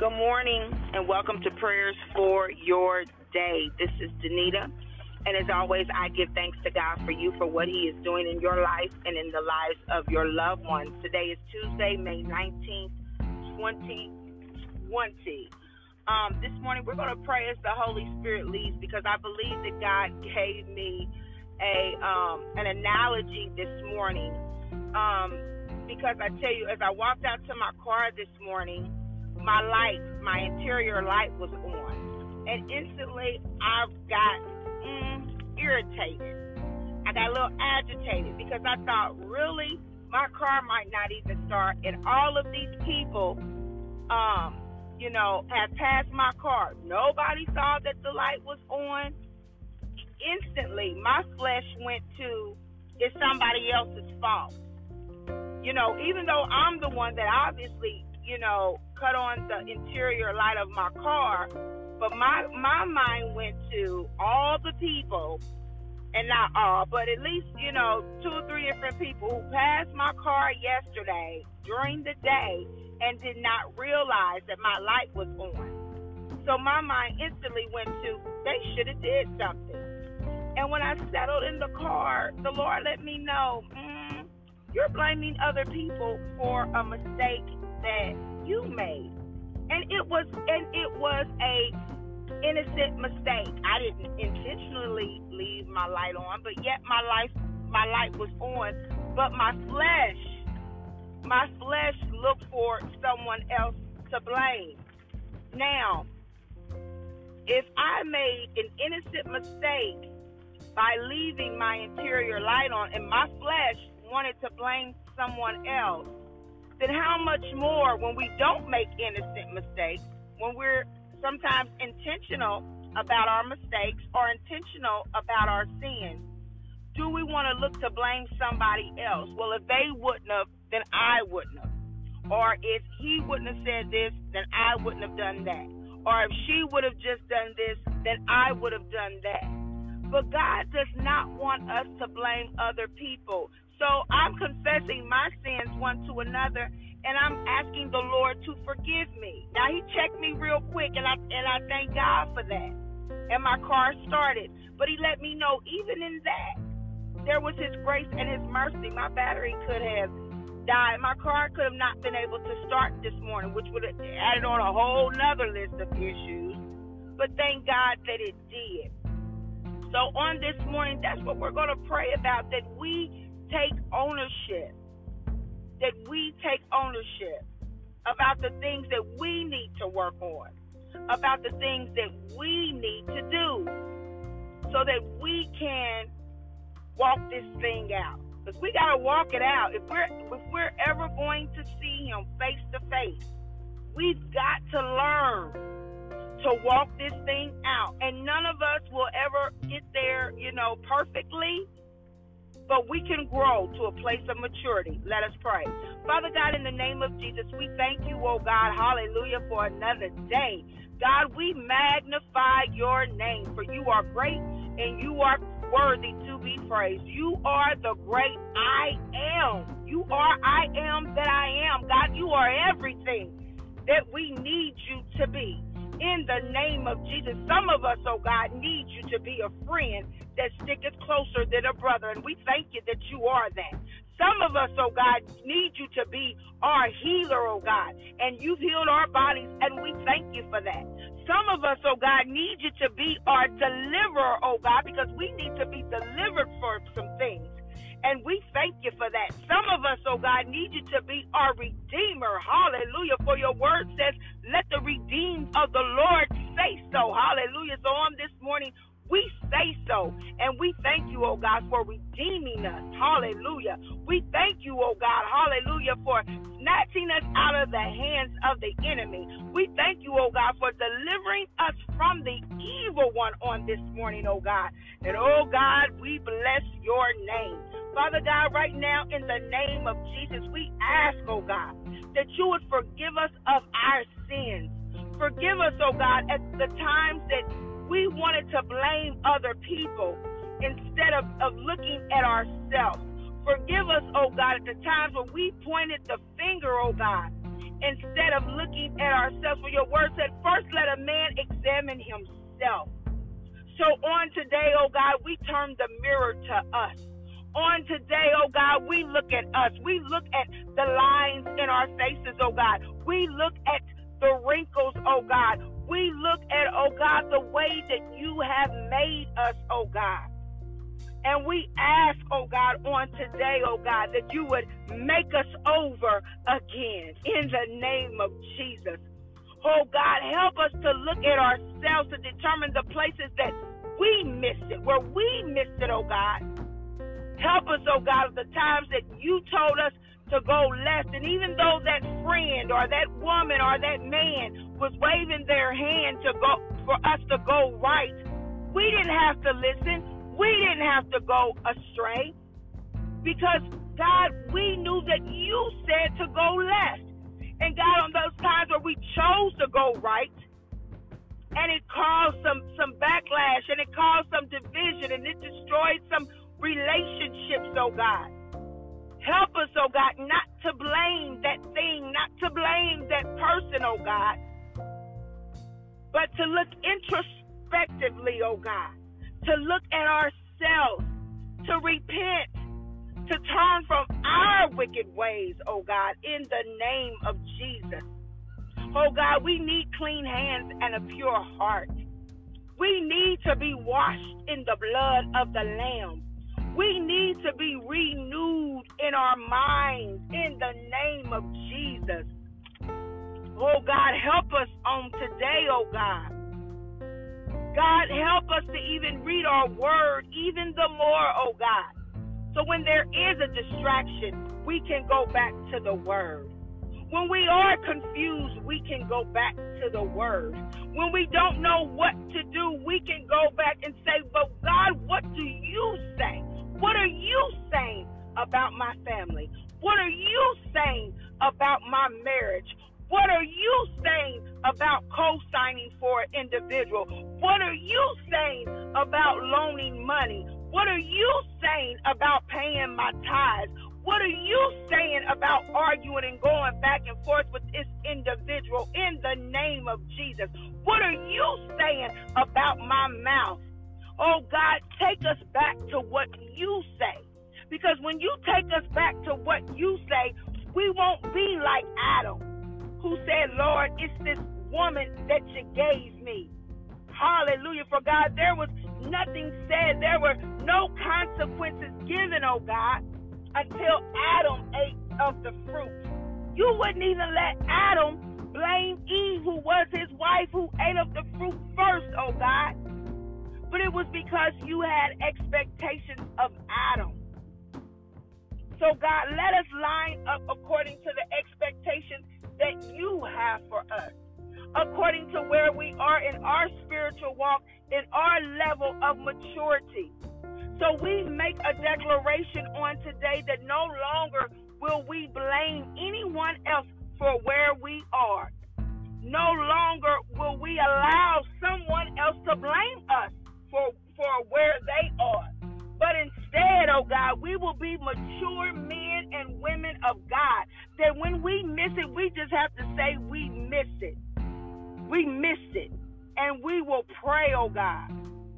Good morning and welcome to Prayers for Your Day. This is Danita. And as always, I give thanks to God for you for what He is doing in your life and in the lives of your loved ones. Today is Tuesday, May 19th, 2020. Um, this morning, we're going to pray as the Holy Spirit leads because I believe that God gave me a um, an analogy this morning. Um, because I tell you, as I walked out to my car this morning, my light, my interior light was on. And instantly I got mm, irritated. I got a little agitated because I thought, really, my car might not even start. And all of these people, um, you know, had passed my car. Nobody saw that the light was on. Instantly, my flesh went to, it's somebody else's fault. You know, even though I'm the one that obviously you know, cut on the interior light of my car. But my my mind went to all the people, and not all, but at least you know two or three different people who passed my car yesterday during the day and did not realize that my light was on. So my mind instantly went to they should have did something. And when I settled in the car, the Lord let me know, mm, you're blaming other people for a mistake that you made. And it was and it was a innocent mistake. I didn't intentionally leave my light on, but yet my life my light was on. But my flesh my flesh looked for someone else to blame. Now, if I made an innocent mistake by leaving my interior light on and my flesh wanted to blame someone else, then how much more when we don't make innocent mistakes, when we're sometimes intentional about our mistakes or intentional about our sins, do we want to look to blame somebody else? Well, if they wouldn't have, then I wouldn't have. Or if he wouldn't have said this, then I wouldn't have done that. Or if she would have just done this, then I would have done that. But God does not want us to blame other people. So I'm confessing my sins one to another, and I'm asking the Lord to forgive me. Now He checked me real quick, and I and I thank God for that. And my car started, but He let me know even in that there was His grace and His mercy. My battery could have died. My car could have not been able to start this morning, which would have added on a whole nother list of issues. But thank God that it did. So on this morning, that's what we're going to pray about that we take ownership, that we take ownership about the things that we need to work on, about the things that we need to do, so that we can walk this thing out. Because we gotta walk it out. If we're if we're ever going to see him face to face, we've got to learn to walk this thing out. And none of us will ever get there, you know, perfectly but we can grow to a place of maturity. Let us pray. Father God, in the name of Jesus, we thank you, oh God, hallelujah, for another day. God, we magnify your name, for you are great and you are worthy to be praised. You are the great I am. You are I am that I am. God, you are everything that we need you to be in the name of Jesus. Some of us, oh God, need you to be a friend that sticketh closer than a brother, and we thank you that you are that. Some of us, oh God, need you to be our healer, oh God, and you've healed our bodies, and we thank you for that. Some of us, oh God, need you to be our deliverer, oh God, because we need to be delivered for some things. And we thank you for that. Some of us, oh God, need you to be our redeemer. Hallelujah. For your word says, let the redeemed of the Lord say so. Hallelujah. So on this morning, we say so. And we thank you, oh God, for redeeming us. Hallelujah. We thank you, oh God, hallelujah, for snatching us out of the hands of the enemy. We thank you, oh God, for delivering us from the evil one on this morning, oh God. And oh God, we bless your name. Father God, right now, in the name of Jesus, we ask, oh God, that you would forgive us of our sins. Forgive us, oh God, at the times that we wanted to blame other people instead of, of looking at ourselves. Forgive us, oh God, at the times when we pointed the finger, oh God, instead of looking at ourselves. For your word said, first let a man examine himself. So on today, oh God, we turn the mirror to us. On today, oh God, we look at us. We look at the lines in our faces, oh God. We look at the wrinkles, oh God. We look at, oh God, the way that you have made us, oh God. And we ask, oh God, on today, oh God, that you would make us over again in the name of Jesus. Oh God, help us to look at ourselves to determine the places that we missed it, where we missed it, oh God. Help us, oh God, of the times that you told us to go left. And even though that friend or that woman or that man was waving their hand to go for us to go right, we didn't have to listen we didn't have to go astray because God, we knew that you said to go left. And God, on those times where we chose to go right, and it caused some some backlash, and it caused some division, and it destroyed some relationships. Oh God, help us, oh God, not to blame that thing, not to blame that person, oh God, but to look introspectively, oh God to look at ourselves, to repent, to turn from our wicked ways, oh God, in the name of Jesus. Oh God, we need clean hands and a pure heart. We need to be washed in the blood of the Lamb. We need to be renewed in our minds in the name of Jesus. Oh God, help us on today, oh God. God, help us to even read our word even the more, oh God. So when there is a distraction, we can go back to the word. When we are confused, we can go back to the word. When we don't know what to do, we can go back and say, But God, what do you say? What are you saying about my family? What are you saying about my marriage? What are you saying about co signing for an individual? What are you saying about loaning money? What are you saying about paying my tithes? What are you saying about arguing and going back and forth with this individual in the name of Jesus? What are you saying about my mouth? Oh God, take us back to what you say. Because when you take us back to what you say, we won't be like Adam who said, Lord, it's this woman that you gave me. Hallelujah. For God, there was nothing said. There were no consequences given, oh God, until Adam ate of the fruit. You wouldn't even let Adam blame Eve, who was his wife, who ate of the fruit first, oh God. But it was because you had expectations of Adam. So, God, let us line up according to the expectations that you have for us, according to where we are in our spiritual walk, in our level of maturity. So we make a declaration on today that no longer will we blame anyone else for where we are. No longer will we allow someone else to blame us for, for where they are. But instead, oh God, we will be mature men and women of God. That when we miss it, we just have to say we missed it. We missed it. And we will pray, oh God.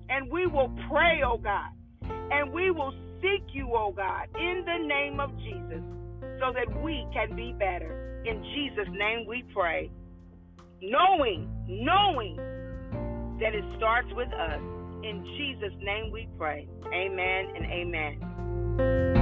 And we will pray, oh God. And we will seek you, oh God, in the name of Jesus, so that we can be better. In Jesus' name we pray. Knowing, knowing that it starts with us. In Jesus' name we pray. Amen and amen.